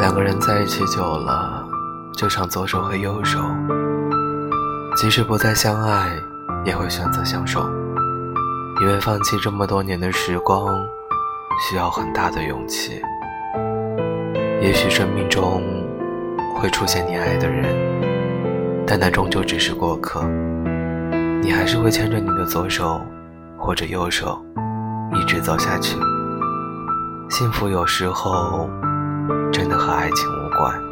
两个人在一起久了，就像左手和右手，即使不再相爱，也会选择相守，因为放弃这么多年的时光，需要很大的勇气。也许生命中会出现你爱的人，但那终究只是过客，你还是会牵着你的左手或者右手，一直走下去。幸福有时候。真的和爱情无关。